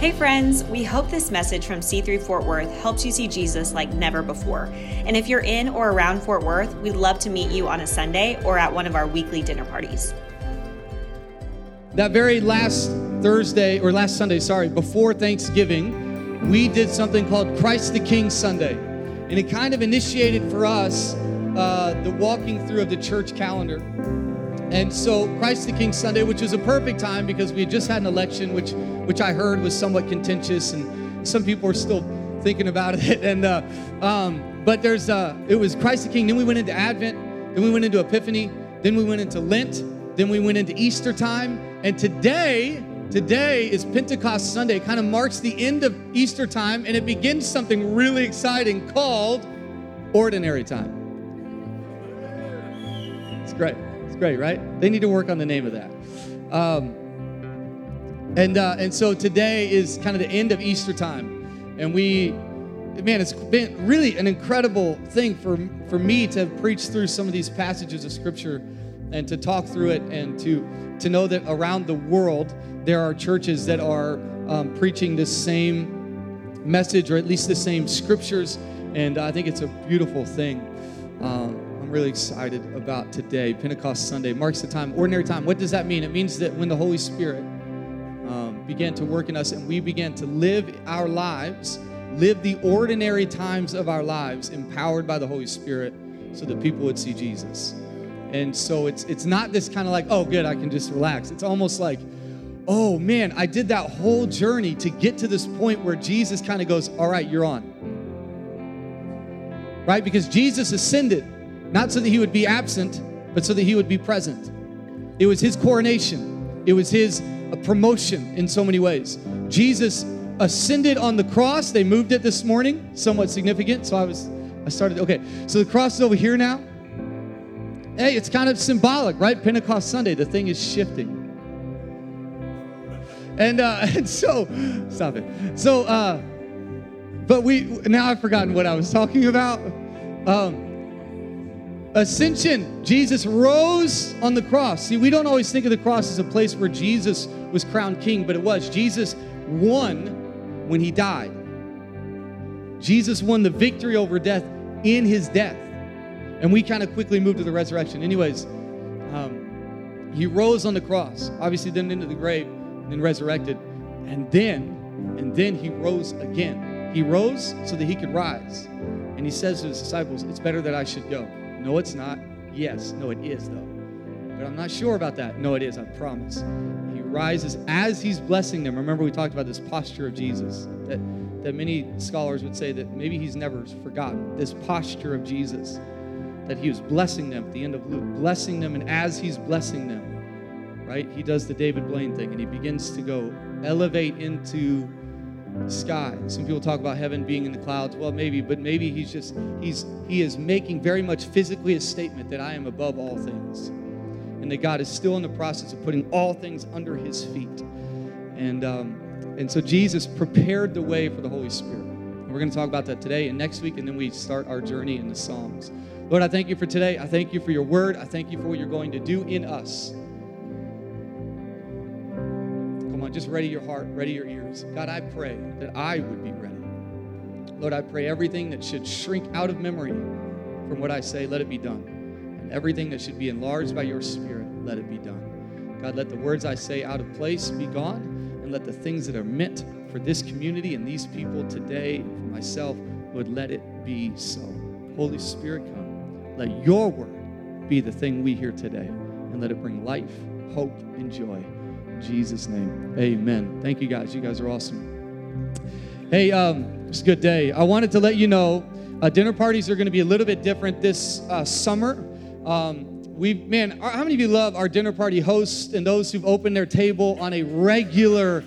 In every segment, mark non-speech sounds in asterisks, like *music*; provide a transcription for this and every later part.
Hey, friends, we hope this message from C3 Fort Worth helps you see Jesus like never before. And if you're in or around Fort Worth, we'd love to meet you on a Sunday or at one of our weekly dinner parties. That very last Thursday, or last Sunday, sorry, before Thanksgiving, we did something called Christ the King Sunday. And it kind of initiated for us uh, the walking through of the church calendar. And so Christ the King Sunday, which was a perfect time because we had just had an election, which which I heard was somewhat contentious, and some people are still thinking about *laughs* it. And uh, um, but there's uh, it was Christ the King. Then we went into Advent. Then we went into Epiphany. Then we went into Lent. Then we went into Easter time. And today, today is Pentecost Sunday. It kind of marks the end of Easter time, and it begins something really exciting called Ordinary Time. It's great great, right? They need to work on the name of that. Um, and uh, and so today is kind of the end of Easter time, and we, man, it's been really an incredible thing for for me to preach through some of these passages of Scripture, and to talk through it, and to to know that around the world there are churches that are um, preaching the same message, or at least the same scriptures, and I think it's a beautiful thing. Um, Really excited about today. Pentecost Sunday marks the time, ordinary time. What does that mean? It means that when the Holy Spirit um, began to work in us and we began to live our lives, live the ordinary times of our lives, empowered by the Holy Spirit, so that people would see Jesus. And so it's it's not this kind of like, oh, good, I can just relax. It's almost like, oh man, I did that whole journey to get to this point where Jesus kind of goes, all right, you're on. Right? Because Jesus ascended not so that he would be absent, but so that he would be present. It was his coronation, it was his uh, promotion in so many ways. Jesus ascended on the cross. They moved it this morning, somewhat significant. So I was, I started, okay. So the cross is over here now. Hey, it's kind of symbolic, right? Pentecost Sunday, the thing is shifting. And, uh, *laughs* and so, stop it. So, uh, but we, now I've forgotten what I was talking about. Um, Ascension, Jesus rose on the cross. See, we don't always think of the cross as a place where Jesus was crowned king, but it was. Jesus won when he died. Jesus won the victory over death in his death. And we kind of quickly moved to the resurrection. Anyways, um, he rose on the cross, obviously, then into the grave, and then resurrected. And then, and then he rose again. He rose so that he could rise. And he says to his disciples, It's better that I should go. No, it's not. Yes. No, it is, though. But I'm not sure about that. No, it is, I promise. He rises as he's blessing them. Remember, we talked about this posture of Jesus that, that many scholars would say that maybe he's never forgotten. This posture of Jesus, that he was blessing them at the end of Luke, blessing them, and as he's blessing them, right, he does the David Blaine thing and he begins to go elevate into sky. Some people talk about heaven being in the clouds. Well, maybe, but maybe he's just he's he is making very much physically a statement that I am above all things. And that God is still in the process of putting all things under his feet. And um, and so Jesus prepared the way for the Holy Spirit. And we're going to talk about that today and next week, and then we start our journey in the Psalms. Lord, I thank you for today. I thank you for your word. I thank you for what you're going to do in us. Just ready your heart, ready your ears. God, I pray that I would be ready. Lord, I pray everything that should shrink out of memory from what I say, let it be done. And everything that should be enlarged by your Spirit, let it be done. God, let the words I say out of place be gone, and let the things that are meant for this community and these people today, for myself, would let it be so. Holy Spirit, come. Let your word be the thing we hear today, and let it bring life, hope, and joy. Jesus' name. Amen. Thank you guys. You guys are awesome. Hey, um, it's a good day. I wanted to let you know uh, dinner parties are going to be a little bit different this uh, summer. Um, we, man, how many of you love our dinner party hosts and those who've opened their table on a regular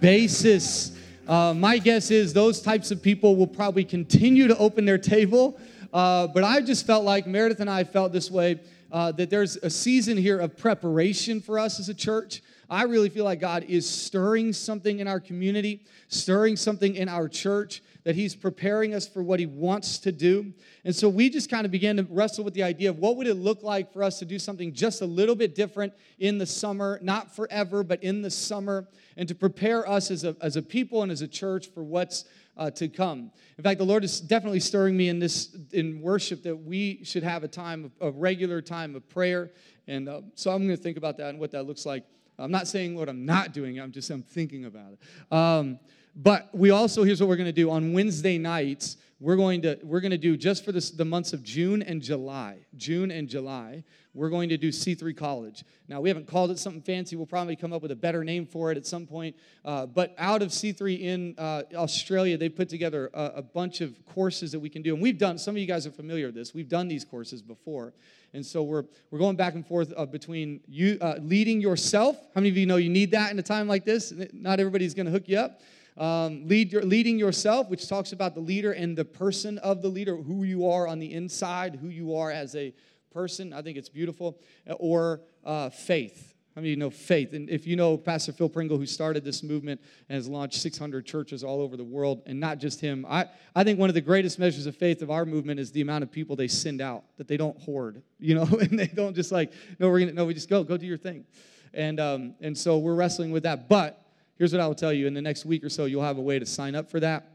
basis? Uh, my guess is those types of people will probably continue to open their table. Uh, but I just felt like Meredith and I felt this way uh, that there's a season here of preparation for us as a church. I really feel like God is stirring something in our community, stirring something in our church, that He's preparing us for what He wants to do. And so we just kind of began to wrestle with the idea of what would it look like for us to do something just a little bit different in the summer, not forever, but in the summer, and to prepare us as a, as a people and as a church for what's uh, to come. In fact, the Lord is definitely stirring me in this in worship that we should have a time of a regular time of prayer, and uh, so I'm going to think about that and what that looks like. I'm not saying what I'm not doing. I'm just I'm thinking about it. Um, but we also here's what we're going to do on Wednesday nights. We're going to we're going to do just for this, the months of June and July. June and July we're going to do C3 College. Now, we haven't called it something fancy. We'll probably come up with a better name for it at some point. Uh, but out of C3 in uh, Australia, they put together a, a, bunch of courses that we can do. And we've done, some of you guys are familiar with this, we've done these courses before. And so we're, we're going back and forth uh, between you uh, leading yourself. How many of you know you need that in a time like this? Not everybody's going to hook you up. Um, lead your, leading yourself, which talks about the leader and the person of the leader, who you are on the inside, who you are as a person. I think it's beautiful. Or uh, faith. How many of you know faith? And if you know Pastor Phil Pringle, who started this movement and has launched 600 churches all over the world, and not just him, I, I think one of the greatest measures of faith of our movement is the amount of people they send out, that they don't hoard, *laughs* you know, and they don't just like, no, we're gonna, no, we just go, go do your thing. And, um, and so we're wrestling with that. But here's what I will tell you in the next week or so, you'll have a way to sign up for that.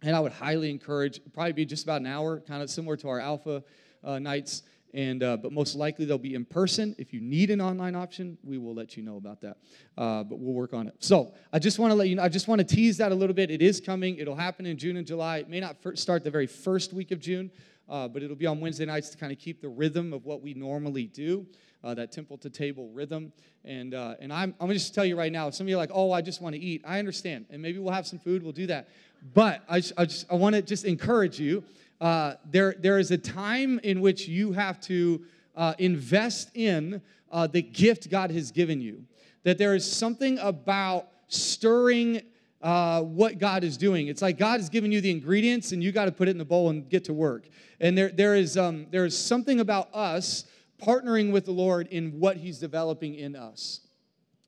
And I would highly encourage, probably be just about an hour, kind of similar to our Alpha uh, nights and uh, but most likely they'll be in person. If you need an online option, we will let you know about that. Uh, but we'll work on it. So I just want to let you know. I just want to tease that a little bit. It is coming. It'll happen in June and July. It may not start the very first week of June, uh, but it'll be on Wednesday nights to kind of keep the rhythm of what we normally do. Uh, that temple to table rhythm. And, uh, and I'm, I'm going to just tell you right now, some of you are like, oh, I just want to eat. I understand. And maybe we'll have some food, we'll do that. But I, I, just, I want to just encourage you uh, there, there is a time in which you have to uh, invest in uh, the gift God has given you. That there is something about stirring uh, what God is doing. It's like God has given you the ingredients and you got to put it in the bowl and get to work. And there, there, is, um, there is something about us partnering with the Lord in what He's developing in us.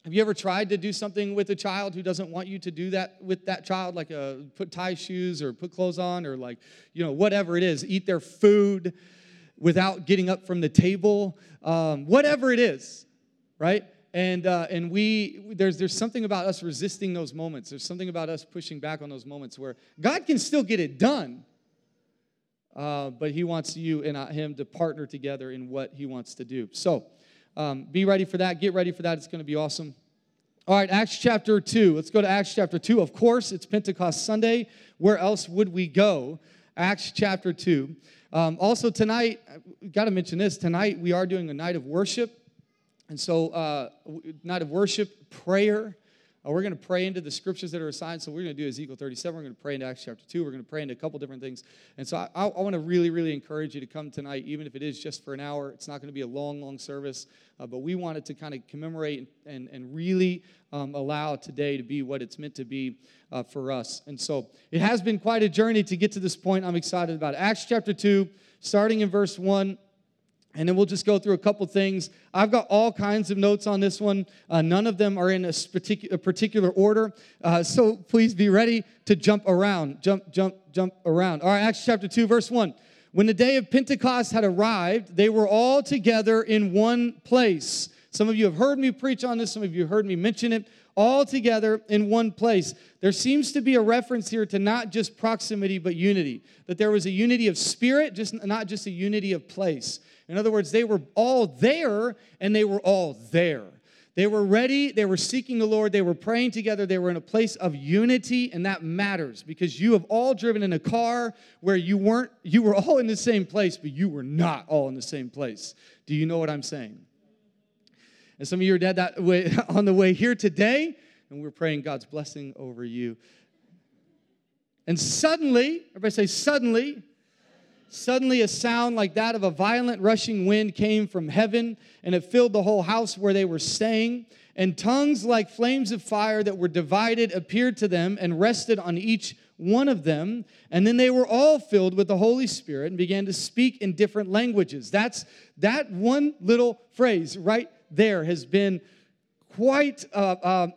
Have you ever tried to do something with a child who doesn't want you to do that with that child, like uh, put tie shoes or put clothes on or like, you know, whatever it is, eat their food without getting up from the table, um, whatever it is, right? And, uh, and we, there's, there's something about us resisting those moments. There's something about us pushing back on those moments where God can still get it done, uh, but He wants you and Him to partner together in what He wants to do. So, um, be ready for that. Get ready for that. It's going to be awesome. All right, Acts chapter 2. Let's go to Acts chapter 2. Of course, it's Pentecost Sunday. Where else would we go? Acts chapter 2. Um, also, tonight, got to mention this. Tonight, we are doing a night of worship. And so, uh, night of worship, prayer. Uh, we're going to pray into the scriptures that are assigned. So, we're going to do Ezekiel 37. We're going to pray into Acts chapter 2. We're going to pray into a couple different things. And so, I, I, want to really, really encourage you to come tonight, even if it is just for an hour. It's not going to be a long, long service, uh, but we wanted to kind of commemorate and, and really um, allow today to be what it's meant to be uh, for us. And so, it has been quite a journey to get to this point. I'm excited about it. Acts chapter 2, starting in verse 1 and then we'll just go through a couple things. I've got all kinds of notes on this one. Uh, none of them are in a, particu- a particular order. Uh, so please be ready to jump around. Jump, jump, jump around. All right, Acts chapter 2, verse 1. When the day of Pentecost had arrived, they were all together in one place. Some of you have heard me preach on this, some of you heard me mention it. All together in one place. There seems to be a reference here to not just proximity, but unity. That there was a unity of spirit, just not just a unity of place. In other words, they were all there and they were all there. They were ready, they were seeking the Lord, they were praying together, they were in a place of unity, and that matters because you have all driven in a car where you weren't, you were all in the same place, but you were not all in the same place. Do you know what I'm saying? And some of you are dead that way *laughs* on the way here today, and we're praying God's blessing over you. And suddenly, everybody say, suddenly, Suddenly, a sound like that of a violent rushing wind came from heaven, and it filled the whole house where they were staying. And tongues like flames of fire that were divided appeared to them and rested on each one of them. And then they were all filled with the Holy Spirit and began to speak in different languages. That's that one little phrase right there has been quite a,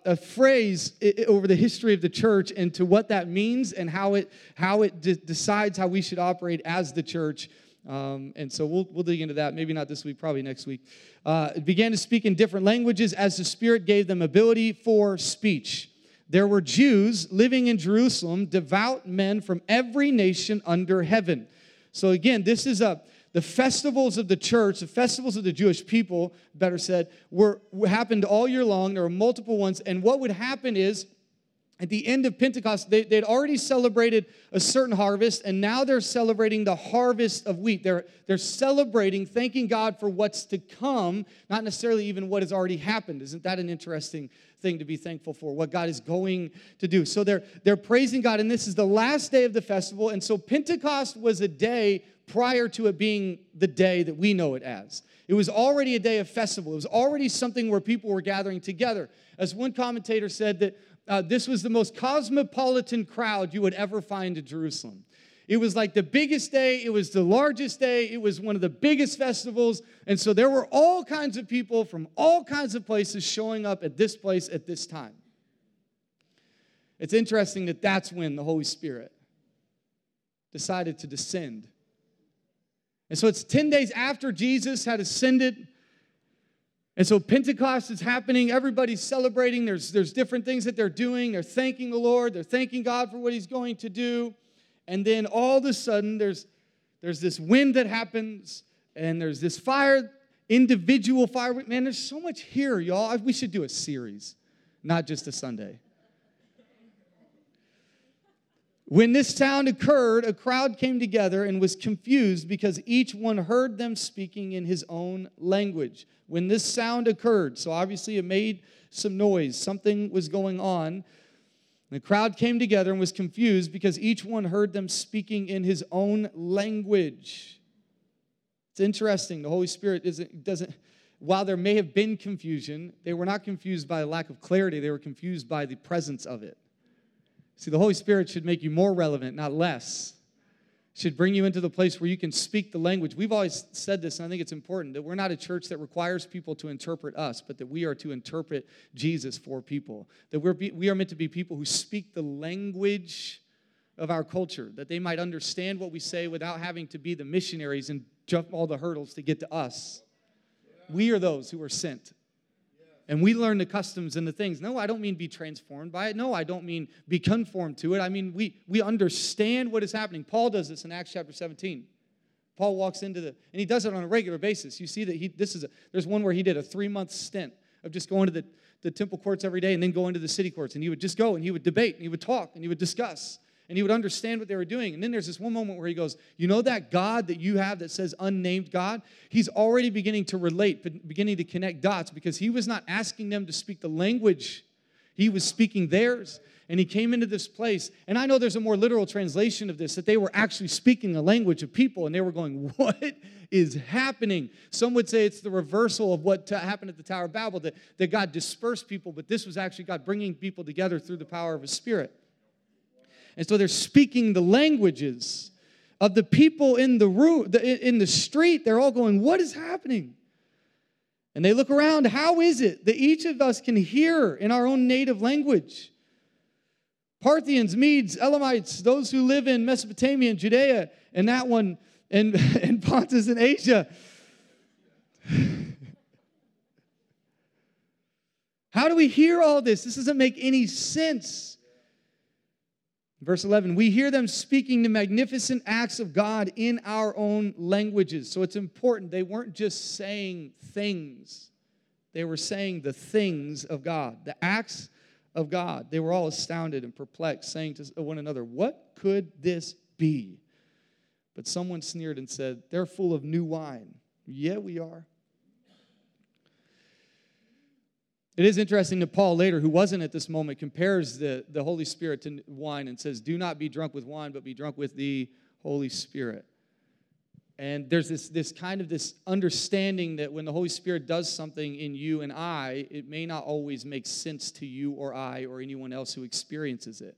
a, a phrase over the history of the church and to what that means and how it how it de- decides how we should operate as the church. Um, and so we'll, we'll dig into that. Maybe not this week, probably next week. Uh, began to speak in different languages as the Spirit gave them ability for speech. There were Jews living in Jerusalem, devout men from every nation under heaven. So again, this is a the festivals of the church, the festivals of the Jewish people, better said, were happened all year long. There were multiple ones. And what would happen is at the end of Pentecost, they, would already celebrated a certain harvest, and now they're celebrating the harvest of wheat. They're, they're celebrating, thanking God for what's to come, not necessarily even what has already happened. Isn't that an interesting thing to be thankful for, what God is going to do? So they're, they're praising God, and this is the last day of the festival. And so Pentecost was a day prior to it being the day that we know it as. It was already a day of festival. It was already something where people were gathering together. As one commentator said, that uh, this was the most cosmopolitan crowd you would ever find in Jerusalem. It was like the biggest day, it was the largest day, it was one of the biggest festivals. And so there were all kinds of people from all kinds of places showing up at this place at this time. It's interesting that that's when the Holy Spirit decided to descend and so it's 10 days after Jesus had ascended. And so Pentecost is happening. Everybody's celebrating. There's, there's different things that they're doing. They're thanking the Lord. They're thanking God for what He's going to do. And then all of a sudden, there's, there's this wind that happens, and there's this fire, individual fire. Man, there's so much here, y'all. We should do a series, not just a Sunday. When this sound occurred, a crowd came together and was confused because each one heard them speaking in his own language. When this sound occurred, so obviously it made some noise, something was going on. The crowd came together and was confused because each one heard them speaking in his own language. It's interesting. The Holy Spirit isn't, doesn't, while there may have been confusion, they were not confused by a lack of clarity, they were confused by the presence of it. See, the Holy Spirit should make you more relevant, not less. Should bring you into the place where you can speak the language. We've always said this, and I think it's important that we're not a church that requires people to interpret us, but that we are to interpret Jesus for people. That we're, we are meant to be people who speak the language of our culture, that they might understand what we say without having to be the missionaries and jump all the hurdles to get to us. We are those who are sent and we learn the customs and the things. No, I don't mean be transformed by it. No, I don't mean be conformed to it. I mean we we understand what is happening. Paul does this in Acts chapter 17. Paul walks into the and he does it on a regular basis. You see that he this is a, there's one where he did a 3-month stint of just going to the the temple courts every day and then going to the city courts and he would just go and he would debate and he would talk and he would discuss and he would understand what they were doing. And then there's this one moment where he goes, You know that God that you have that says unnamed God? He's already beginning to relate, beginning to connect dots because he was not asking them to speak the language, he was speaking theirs. And he came into this place. And I know there's a more literal translation of this that they were actually speaking the language of people and they were going, *laughs* What is happening? Some would say it's the reversal of what happened at the Tower of Babel, that, that God dispersed people, but this was actually God bringing people together through the power of His Spirit. And so they're speaking the languages of the people in the room, in the street. They're all going, What is happening? And they look around, how is it that each of us can hear in our own native language? Parthians, Medes, Elamites, those who live in Mesopotamia and Judea, and that one, and, *laughs* and Pontus and Asia. How do we hear all this? This doesn't make any sense. Verse 11, we hear them speaking the magnificent acts of God in our own languages. So it's important. They weren't just saying things, they were saying the things of God, the acts of God. They were all astounded and perplexed, saying to one another, What could this be? But someone sneered and said, They're full of new wine. Yeah, we are. It is interesting that Paul later, who wasn't at this moment, compares the, the Holy Spirit to wine and says, Do not be drunk with wine, but be drunk with the Holy Spirit. And there's this, this kind of this understanding that when the Holy Spirit does something in you and I, it may not always make sense to you or I or anyone else who experiences it.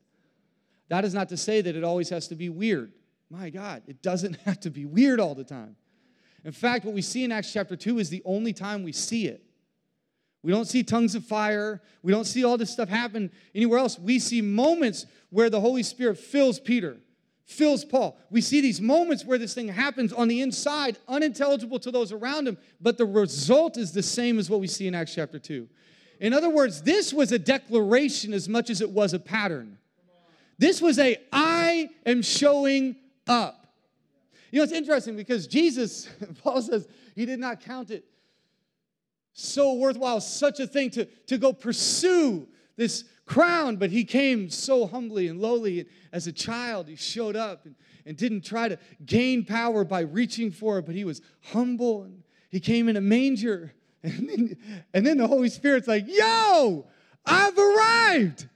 That is not to say that it always has to be weird. My God, it doesn't *laughs* have to be weird all the time. In fact, what we see in Acts chapter 2 is the only time we see it We don't see tongues of fire. We don't see all this stuff happen anywhere else. We see moments where the Holy Spirit fills Peter, fills Paul. We see these moments where this thing happens on the inside, unintelligible to those around him, but the result is the same as what we see in Acts chapter 2. In other words, this was a declaration as much as it was a pattern. This was a I am showing up. You know, it's interesting because Jesus, *laughs* Paul says, he did not count it so worthwhile, such a thing to, to go pursue this crown, but he came so humbly and lowly. As a child, he showed up and, and didn't try to gain power by reaching for it, but he was humble and he came in a manger. *laughs* And then, and then the Holy Spirit's like, Yo, I've arrived.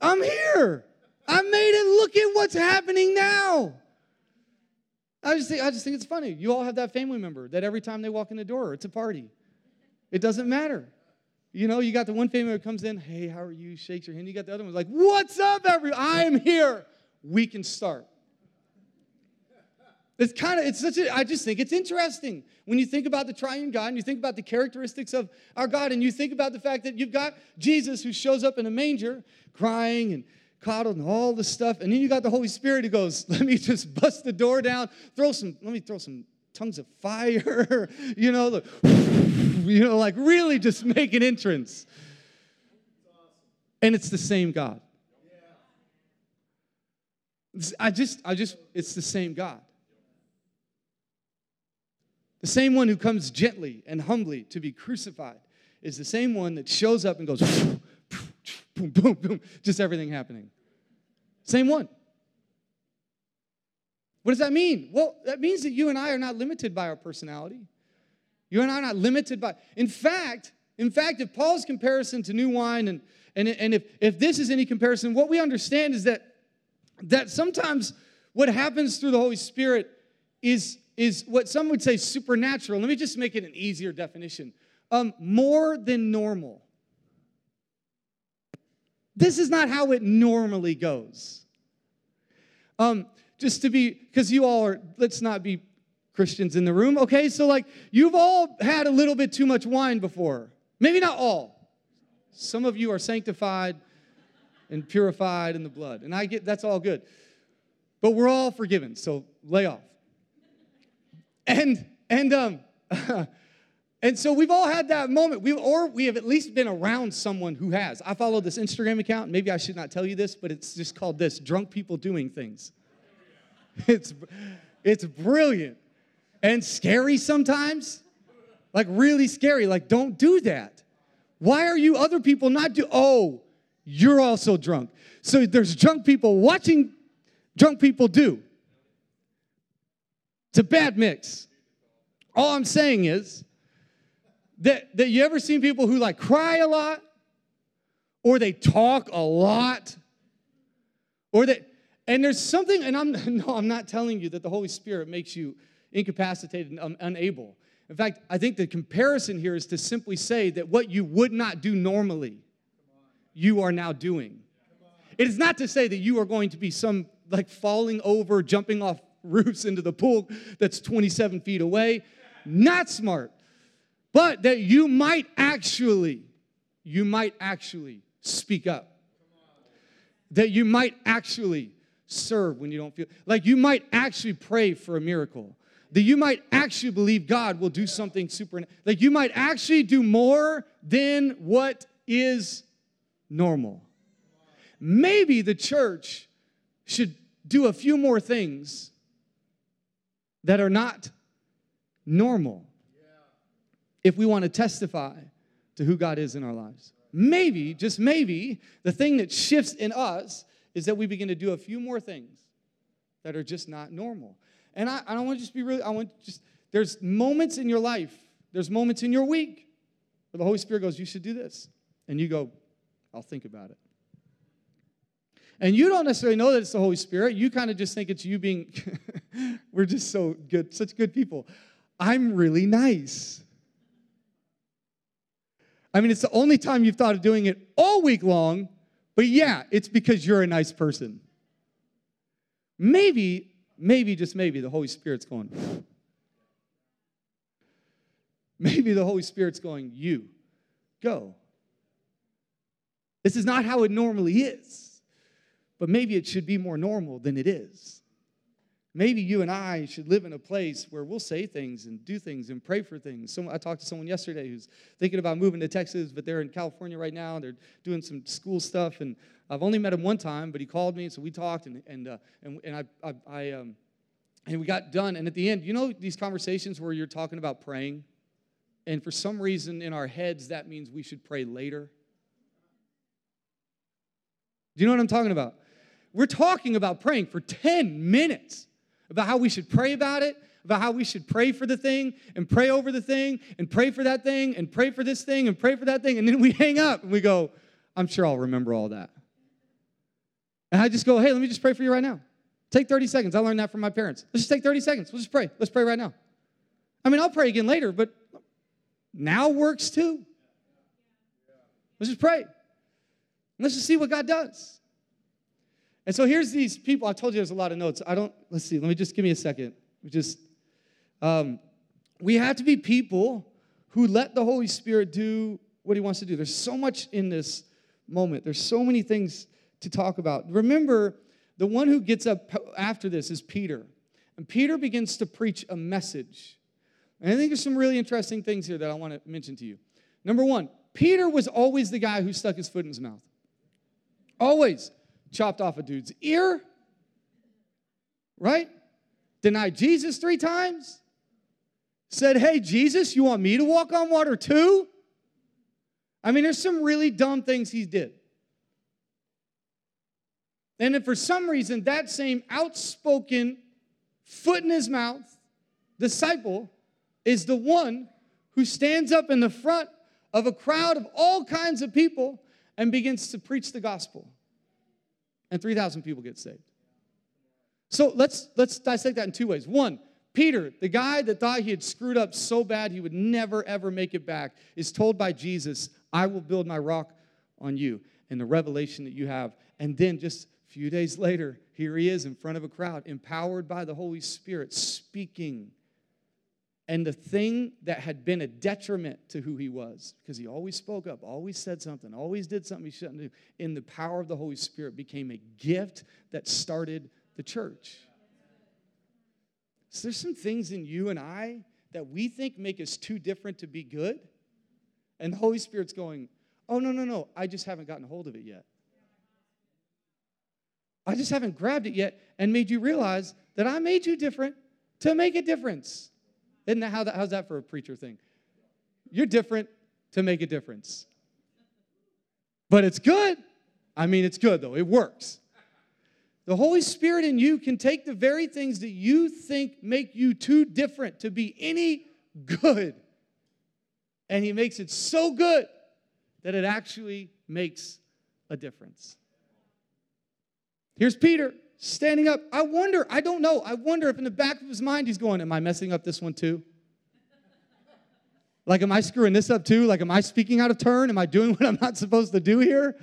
I'm here. I made it. Look at what's happening now. I just think, I just think it's funny. You all have that family member that every time they walk in the door, it's a party. It doesn't matter. You know, you got the one family that comes in, hey, how are you? Shakes your hand. You got the other one like, what's up, everyone? I'm here. We can start. It's kind of, it's such a, I just think it's interesting when you think about the triune God and you think about the characteristics of our God and you think about the fact that you've got Jesus who shows up in a manger crying and coddled and all this stuff. And then you got the Holy Spirit who goes, let me just bust the door down, throw some, let me throw some tongues of fire, *laughs* you know, the, *laughs* you know, like really just make an entrance. And it's the same God. I just, I just, it's the same God. The same one who comes gently and humbly to be crucified is the same one that shows up and goes, boom, boom, boom, just everything happening. Same one. What does that mean? Well, that means that you and I are not limited by our personality. You and I are not limited by. In fact, in fact, if Paul's comparison to new wine and, and, and if, if this is any comparison, what we understand is that, that sometimes what happens through the Holy Spirit is, is what some would say supernatural. Let me just make it an easier definition. Um, more than normal. This is not how it normally goes. Um, just to be, because you all are, let's not be Christians in the room, okay? So, like, you've all had a little bit too much wine before. Maybe not all. Some of you are sanctified and purified in the blood, and I get that's all good. But we're all forgiven, so lay off. And, and, um, *laughs* and so we've all had that moment. We or we have at least been around someone who has. I follow this Instagram account. Maybe I should not tell you this, but it's just called this: drunk people doing things. *laughs* It's, it's brilliant and scary sometimes. Like, really scary. Like, don't do that. Why are you other people not do? Oh, you're also drunk. So there's drunk people watching drunk people do. It's a bad mix. All I'm saying is that, that you ever seen people who like cry a lot or they talk a lot or that and there's something, and I'm *laughs* no, I'm not telling you that the Holy Spirit makes you incapacitated and unable. In fact, I think the comparison here is to simply say that what you would not do normally, you are now doing. It is not to say that you are going to be some like falling over, jumping off *laughs* roofs into the pool that's 27 feet away. Not smart. But that you might actually, you might actually speak up. That you might actually serve when you don't feel like you might actually pray for a miracle that you might actually believe God will do something super like you might actually do more than what is normal maybe the church should do a few more things that are not normal if we want to testify to who God is in our lives maybe just maybe the thing that shifts in us is that we begin to do a few more things that are just not normal. And I, I don't want to just be really, I want just, there's moments in your life, there's moments in your week where the Holy Spirit goes, You should do this. And you go, I'll think about it. And you don't necessarily know that it's the Holy Spirit. You kind of just think it's you being, *laughs* we're just so good, such good people. I'm really nice. I mean, it's the only time you've thought of doing it all week long, but yeah, it's because you're a nice person. Maybe, maybe, just maybe, the Holy Spirit's going, *sighs* maybe the Holy Spirit's going, you go. This is not how it normally is, but maybe it should be more normal than it is. Maybe you and I should live in a place where we'll say things and do things and pray for things. Some, I talked to someone yesterday who's thinking about moving to Texas, but they're in California right now. They're doing some school stuff, and I've only met him one time, but he called me, so we talked, and and uh, and, and I, I, I um, and we got done. And at the end, you know these conversations where you're talking about praying, and for some reason in our heads that means we should pray later. Do you know what I'm talking about? We're talking about praying for 10 minutes about how we should pray about it, about how we should pray for the thing and pray over the thing and pray for that thing and pray for this thing and pray for that thing. And then we *laughs* hang up and we go, I'm sure I'll remember all that. And I just go, hey, let me just pray for you right now. Take 30 seconds. I learned that from my parents. Let's just take 30 seconds. We'll just pray. Let's pray right now. I mean, I'll pray again later, but now works too. Let's just pray. Let's just see what God does. And so here's these people. I told you there's a lot of notes. I don't, let's see, let me just give me a second. We just, um, we have to be people who let the Holy Spirit do what he wants to do. There's so much in this moment, there's so many things to talk about. Remember, the one who gets up after this is Peter. And Peter begins to preach a message. And I think there's some really interesting things here that I want to mention to you. Number one, Peter was always the guy who stuck his foot in his mouth. Always chopped off a dude's ear, right? Denied Jesus three times. Said, Hey, Jesus, you want me to walk on water too? I mean, there's some really dumb things he did. And if for some reason that same outspoken, foot in his mouth disciple is the one who stands up in the front of a crowd of all kinds of people and begins to preach the gospel and 3,000 people get saved. So let's, let's dissect that in two ways. One, Peter, the guy that thought he had screwed up so bad he would never ever make it back, is told by Jesus, I will build my rock on you, and the revelation that you have. And then just a few days later, here he is in front of a crowd, empowered by the Holy Spirit, speaking and the thing that had been a detriment to who he was, because he always spoke up, always said something, always did something he shouldn't do, in the power of the Holy Spirit became a gift that started the church. So there's some things in you and I that we think make us too different to be good. And the Holy Spirit's going, oh, no, no, no, I just haven't gotten a hold of it yet. I just haven't grabbed it yet and made you realize that I made you different to make a difference. Isn't that how that, how's that for a preacher thing? You're different to make a difference. But it's good. I mean, it's good though, it works. The Holy Spirit in you can take the very things that you think make you too different to be any good, and He makes it so good that it actually makes a difference. Here's Peter standing up. I wonder, I don't know, I wonder if in the back of his mind he's going, Am I messing up this one too? Like, am I screwing this up too? Like, am I speaking out of turn? Am I doing *laughs* what I'm not supposed to do here?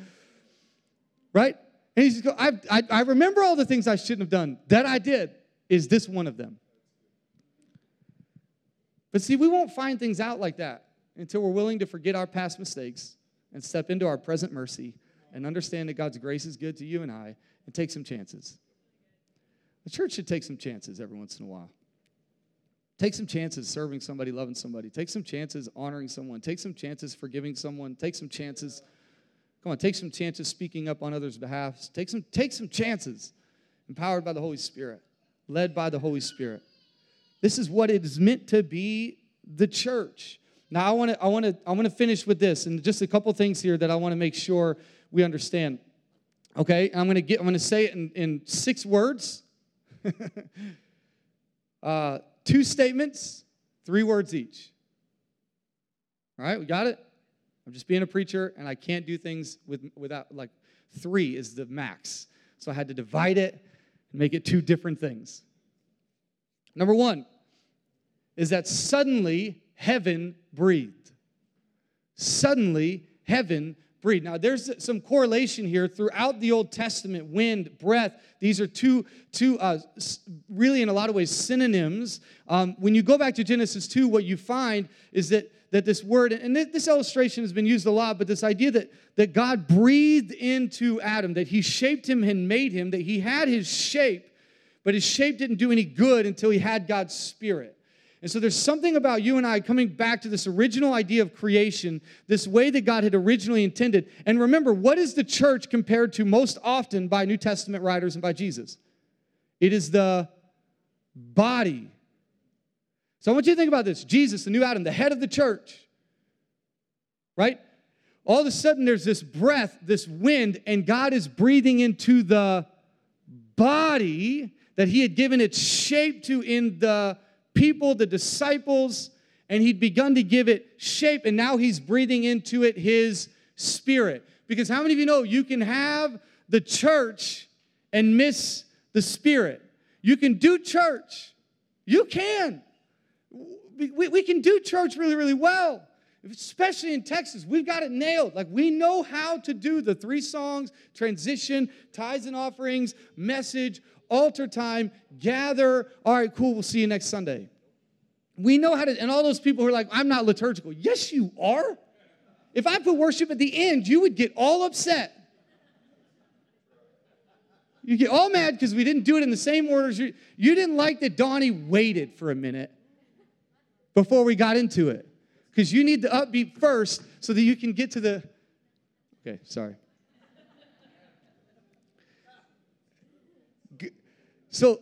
Right? And he's go, I, I, I remember all the things I shouldn't have done. That I did. Is this one of them? But see, we won't find things out like that until we're willing to forget our past mistakes and step into our present mercy and understand that God's grace is good to you and I and take some chances. The church should take some chances every once in a while. Take some chances serving somebody, loving somebody. Take some chances honoring someone. Take some chances forgiving someone. Take some chances. Come on, take some chances speaking up on others' behalf. Take some, take some chances. Empowered by the Holy Spirit, led by the Holy Spirit. This is what it is meant to be the church. Now I want to I want to I want to finish with this and just a couple things here that I want to make sure we understand. Okay, I'm to get I'm to say it in, in six words. *laughs* uh, two statements, three words each. All right, we got it? I'm just being a preacher and I can't do things with, without, like, three is the max. So I had to divide it and make it two different things. Number one is that suddenly heaven breathed. Suddenly heaven Now, there's some correlation here throughout the Old Testament wind, breath. These are two, two uh, really, in a lot of ways, synonyms. Um, when you go back to Genesis 2, what you find is that, that this word, and this illustration has been used a lot, but this idea that, that God breathed into Adam, that he shaped him and made him, that he had his shape, but his shape didn't do any good until he had God's spirit. And so there's something about you and I coming back to this original idea of creation, this way that God had originally intended. And remember, what is the church compared to most often by New Testament writers and by Jesus? It is the body. So I want you to think about this Jesus, the new Adam, the head of the church, right? All of a sudden, there's this breath, this wind, and God is breathing into the body that He had given its shape to in the people, the disciples, and he'd begun to give it shape, and now he's breathing into it his spirit. Because how many of you know you can have the church and miss the spirit? You can do church. You can. We, we can do church really, really well especially in Texas, we've got it nailed. Like we know how to do the three songs, transition, tithes and offerings, message, altar time, gather. All right, cool, we'll see you next Sunday. We know how to, and all those people who are like, I'm not liturgical. Yes, you are. If I put worship at the end, you would get all upset. You get all mad because we didn't do it in the same orders. You, you didn't like that Donnie waited for a minute before we got into it. Because you need the upbeat first so that you can get to the. Okay, sorry. So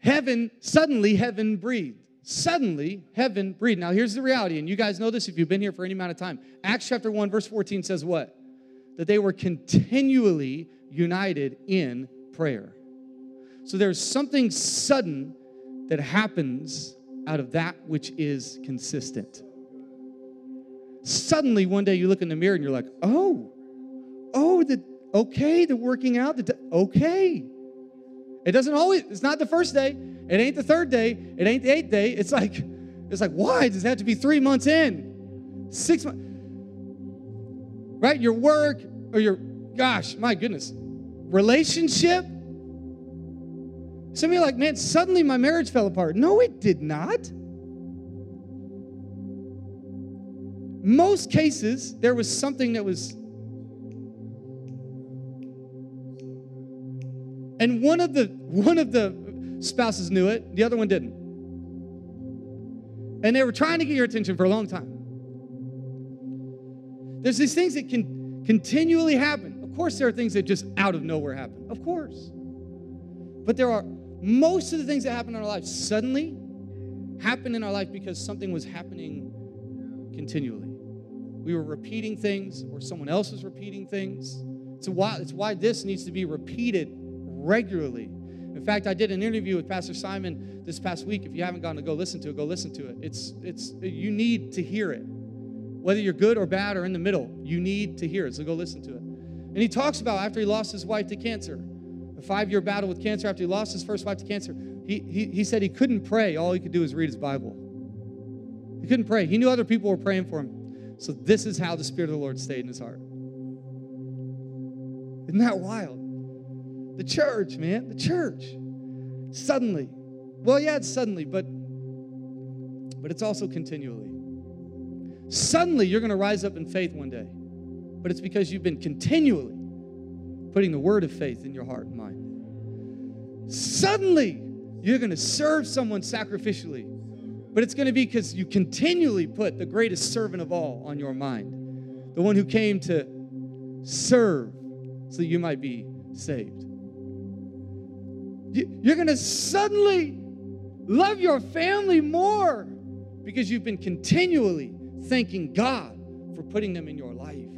heaven, suddenly heaven breathed. Suddenly heaven breathed. Now here's the reality, and you guys know this if you've been here for any amount of time. Acts chapter 1, verse 14 says what? That they were continually united in prayer. So there's something sudden that happens out of that which is consistent. Suddenly, one day you look in the mirror and you're like, oh, oh, the, okay, the working out, the, okay. It doesn't always, it's not the first day. It ain't the third day. It ain't the eighth day. It's like, it's like, why does it have to be three months in? Six months? Right? Your work or your, gosh, my goodness, relationship. Some of you are like, man, suddenly my marriage fell apart. No, it did not. Most cases, there was something that was And one of the one of the spouses knew it, the other one didn't. And they were trying to get your attention for a long time. There's these things that can continually happen. Of course, there are things that just out of nowhere happen. Of course. But there are most of the things that happen in our life suddenly happen in our life because something was happening continually. We were repeating things, or someone else was repeating things. It's why, it's why this needs to be repeated regularly. In fact, I did an interview with Pastor Simon this past week. If you haven't gone to go listen to it, go listen to it. It's it's you need to hear it. Whether you're good or bad or in the middle, you need to hear it. So go listen to it. And he talks about after he lost his wife to cancer, a five-year battle with cancer after he lost his first wife to cancer. He, he, he said he couldn't pray. All he could do was read his Bible. He couldn't pray. He knew other people were praying for him. So this is how the Spirit of the Lord stayed in his heart. Isn't that wild? The church, man, the church. Suddenly. Well, yeah, it's suddenly, but but it's also continually. Suddenly you're going to rise up in faith one day. But it's because you've been continually putting the word of faith in your heart and mind. Suddenly you're going to serve someone sacrificially. But it's going to be because you continually put the greatest servant of all on your mind. The one who came to serve so you might be saved. You're going to suddenly love your family more because you've been continually thanking God for putting them in your life.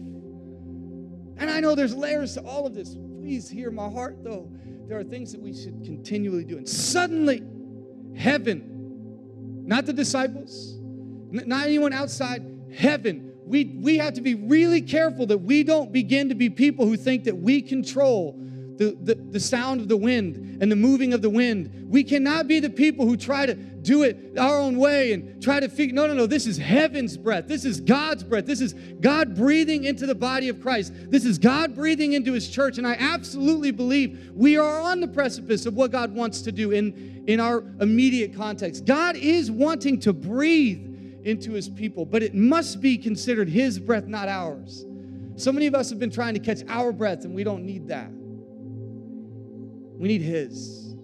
And I know there's layers to all of this. Please hear my heart, though. There are things that we should continually do. And suddenly, heaven, not the disciples, not anyone outside, heaven. We, we have to be really careful that we don't begin to be people who think that we control the, the, the sound of the wind and the moving of the wind. We cannot be the people who try to do it our own way and try to figure. No, no, no. This is heaven's breath. This is God's breath. This is God breathing into the body of Christ. This is God breathing into his church. And I absolutely believe we are on the precipice of what God wants to do in, in our immediate context. God is wanting to breathe into his people, but it must be considered his breath, not ours. So many of us have been trying to catch our breath, and we don't need that. We need his.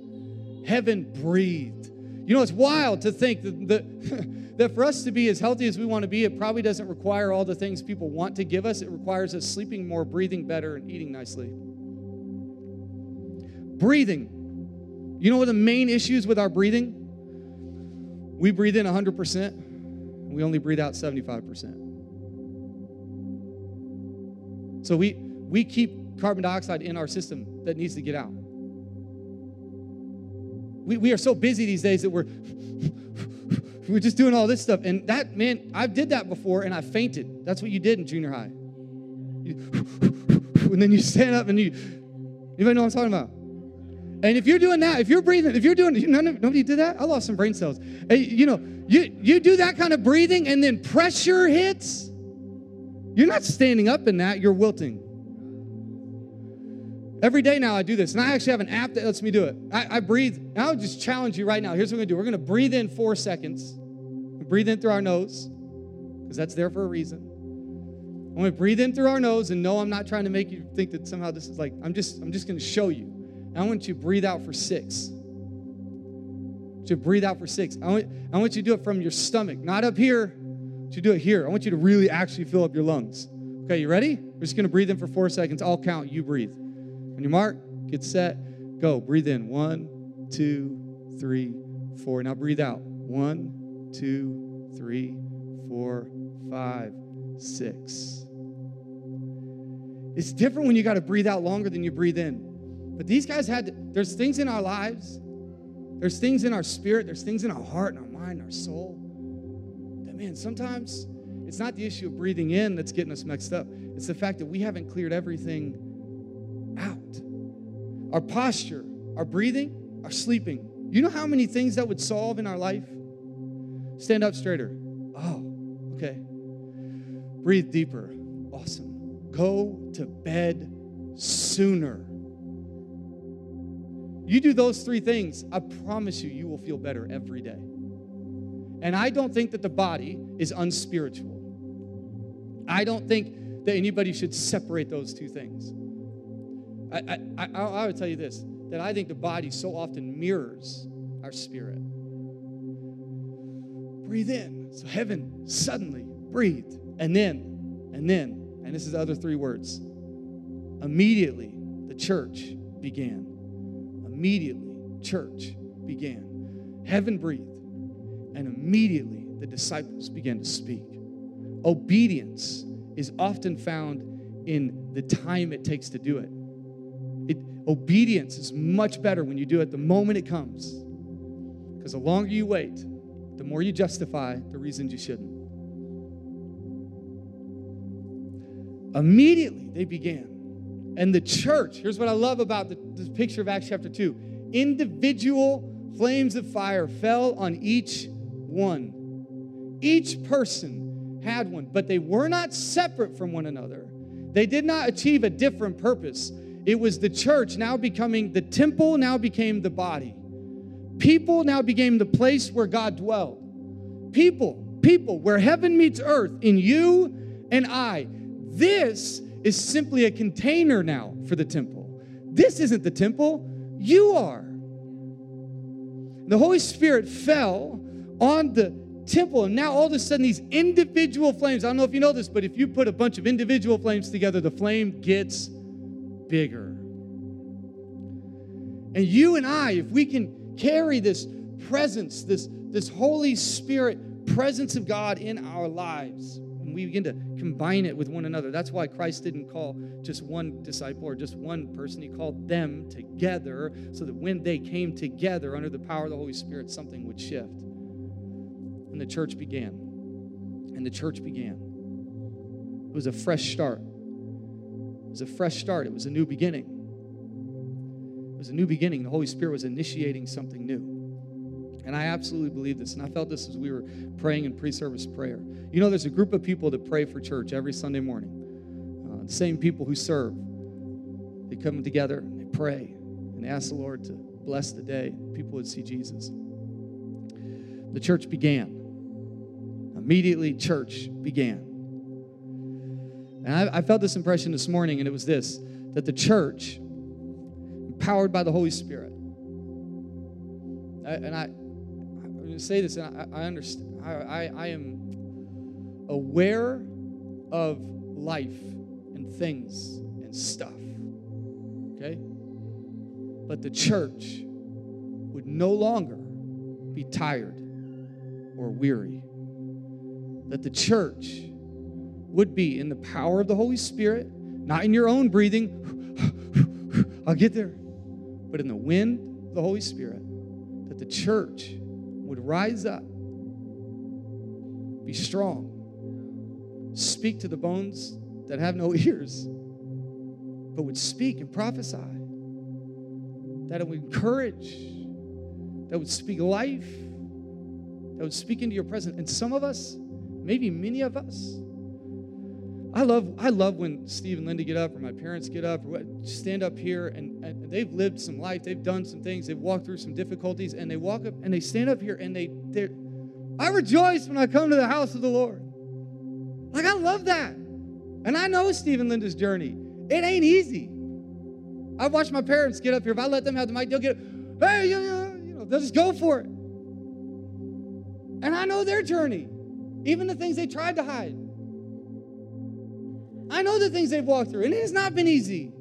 Heaven breathed. You know, it's wild to think that, that, *laughs* that for us to be as healthy as we want to be, it probably doesn't require all the things people want to give us. It requires us sleeping more, breathing better, and eating nicely. Breathing. You know what the main issues with our breathing? We breathe in 100% we only breathe out 75%. So we, we keep carbon dioxide in our system that needs to get out. We, we are so busy these days that we're we're just doing all this stuff. And that, man, I did that before and I fainted. That's what you did in junior high. and then you stand up and you, anybody know what I'm talking about? And if you're doing that, if you're breathing, if you're doing, none, nobody did that. I lost some brain cells. Hey, you know, you you do that kind of breathing, and then pressure hits. You're not standing up in that. You're wilting. Every day now I do this, and I actually have an app that lets me do it. I, I breathe. I'll just challenge you right now. Here's what we're gonna do. We're gonna breathe in four seconds. Breathe in through our nose, because that's there for a reason. I'm gonna breathe in through our nose, and no, I'm not trying to make you think that somehow this is like I'm just I'm just gonna show you. I want you to breathe out for six. To breathe out for six. I want, I want you to do it from your stomach, not up here. To do it here. I want you to really actually fill up your lungs. Okay, you ready? We're just gonna breathe in for four seconds. I'll count. You breathe. On your mark, get set, go. Breathe in. One, two, three, four. Now breathe out. One, two, three, four, five, six. It's different when you got to breathe out longer than you breathe in. But these guys had, to, there's things in our lives, there's things in our spirit, there's things in our heart and our mind, and our soul. That, man, sometimes it's not the issue of breathing in that's getting us mixed up. It's the fact that we haven't cleared everything out. Our posture, our breathing, our sleeping. You know how many things that would solve in our life? Stand up straighter. Oh, okay. Breathe deeper. Awesome. Go to bed sooner. You do those three things, I promise you, you will feel better every day. And I don't think that the body is unspiritual. I don't think that anybody should separate those two things. I, I, I, I would tell you this that I think the body so often mirrors our spirit. Breathe in. So heaven suddenly breathed. And then, and then, and this is the other three words immediately the church began immediately church began. Heaven breathed, and immediately the disciples began to speak. Obedience is often found in the time it takes to do it. Obedience is much better when you do it the moment it comes. Because the longer you wait, the more you justify the reasons you shouldn't. Immediately they began. And the church, here's what I love about the, the picture of Acts chapter 2 individual flames of fire fell on each one. Each person had one, but they were not separate from one another. They did not achieve a different purpose. It was the church now becoming the temple, now became the body. People now became the place where God dwelled. People, people, where heaven meets earth in you and I. This is simply a container now for the temple. This isn't the temple, you are. The Holy Spirit fell on the temple, and now all of a sudden, these individual flames. I don't know if you know this, but if you put a bunch of individual flames together, the flame gets bigger. And you and I, if we can carry this presence, this, this Holy Spirit presence of God in our lives, and we begin to combine it with one another. That's why Christ didn't call just one disciple or just one person. He called them together so that when they came together under the power of the Holy Spirit, something would shift. And the church began. And the church began. It was a fresh start. Was a fresh start. It was a new beginning. It was a new beginning. The Holy Spirit was initiating something new. And I absolutely believe this. And I felt this as we were praying in pre service prayer. You know, there's a group of people that pray for church every Sunday morning. Uh, the same people who serve. They come together and they pray and ask the Lord to bless the day. People would see Jesus. The church began. Immediately, church began. And I, I felt this impression this morning, and it was this that the church, empowered by the Holy Spirit, I, and I, to say this, and I, I understand. I, I am aware of life and things and stuff. Okay? But the church would no longer be tired or weary. That the church would be in the power of the Holy Spirit, not in your own breathing. *sighs* I'll get there. But in the wind of the Holy Spirit, that the church would rise up, be strong, speak to the bones that have no *laughs* ears, but would speak and prophesy, that it would encourage, that would speak life, that would speak into your presence. And some of us, maybe many of us, I love, I love when Steve and Linda get up or my parents get up or stand up here and, and they've lived some life, they've done some things, they've walked through some difficulties, and they walk up and they stand up here and they they I rejoice when I come to the house of the Lord. Like I love that. And I know Steve and Linda's journey. It ain't easy. I've watched my parents get up here. If I let them have the mic, they'll get, hey, you know, they'll just go for it. And I know their journey, even the things they tried to hide. I know the things they've walked through, and it has not been easy.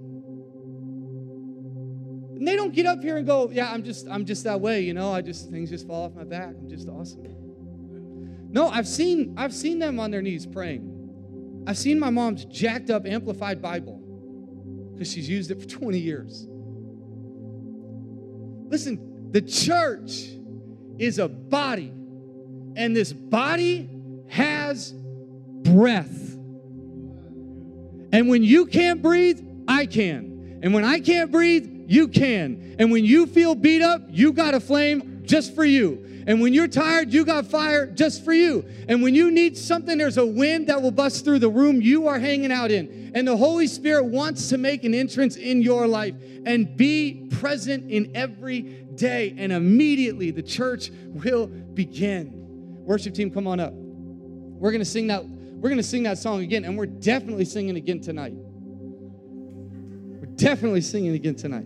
And they don't get up here and go, "Yeah, I'm just I'm just that way, you know. I just things just fall off my back. I'm just awesome." No, I've seen I've seen them on their knees praying. I've seen my mom's jacked up amplified Bible because she's used it for *laughs* 20 years. Listen, the church is a body, and this body has breath. And when you can't breathe, I can. And when I can't breathe, you can. And when you feel beat up, you got a flame just for you. And when you're tired, you got fire just for you. And when you need something, there's a wind that will bust through the room you are hanging out in. And the Holy Spirit wants to make an entrance in your life and be present in every day. And immediately the church will begin. Worship team, come on up. We're going to sing that we're going to sing that song again, and we're definitely singing again tonight. We're definitely singing again tonight.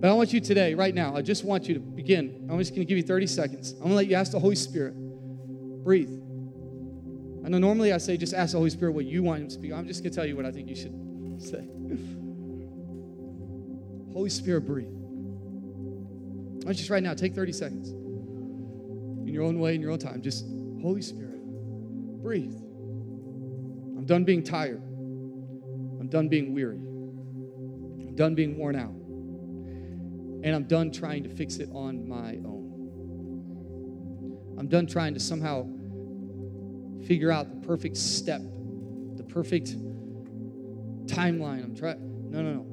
But I want you today, right now, I just want you to begin. I'm just going to give you 30 seconds. I'm going to let you ask the Holy Spirit. Breathe. I know normally I say just ask the Holy Spirit what you want Him to speak. I'm just going to tell you what I think you should *laughs* say. Holy Spirit, breathe. I just right now, take 30 seconds. In your own way, in your own time. Just, Holy Spirit. Breathe. I'm done being tired. I'm done being weary. I'm done being worn out. And I'm done trying to fix it on my own. I'm done trying to somehow figure out the perfect step, the perfect timeline. I'm trying. No, no, no.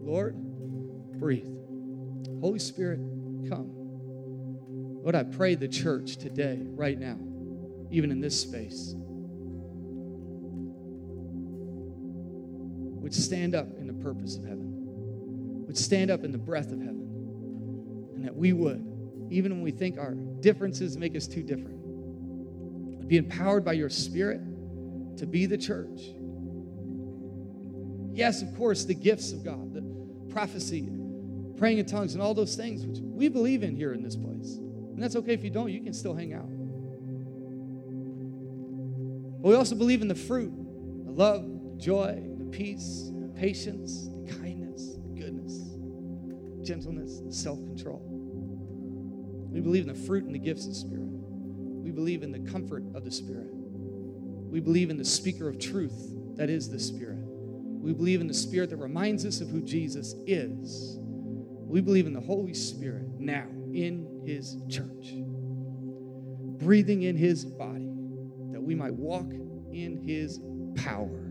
Lord, breathe. Holy Spirit, come. Lord, I pray the church today, right now, even in this space, would stand up in the purpose of heaven, would stand up in the breath of heaven, and that we would, even when we think our differences make us too different, would be empowered by your Spirit to be the church. Yes, of course, the gifts of God, the prophecy, praying in tongues, and all those things, which we believe in here in this place. And that's okay if you don't, you can still hang out. But we also believe in the fruit the love, the joy, the peace, the patience, the kindness, the goodness, gentleness, self control. We believe in the fruit and the gifts of the Spirit. We believe in the comfort of the Spirit. We believe in the speaker of truth that is the Spirit. We believe in the Spirit that reminds us of who Jesus is. We believe in the Holy Spirit now in His church, breathing in His body we might walk in his power.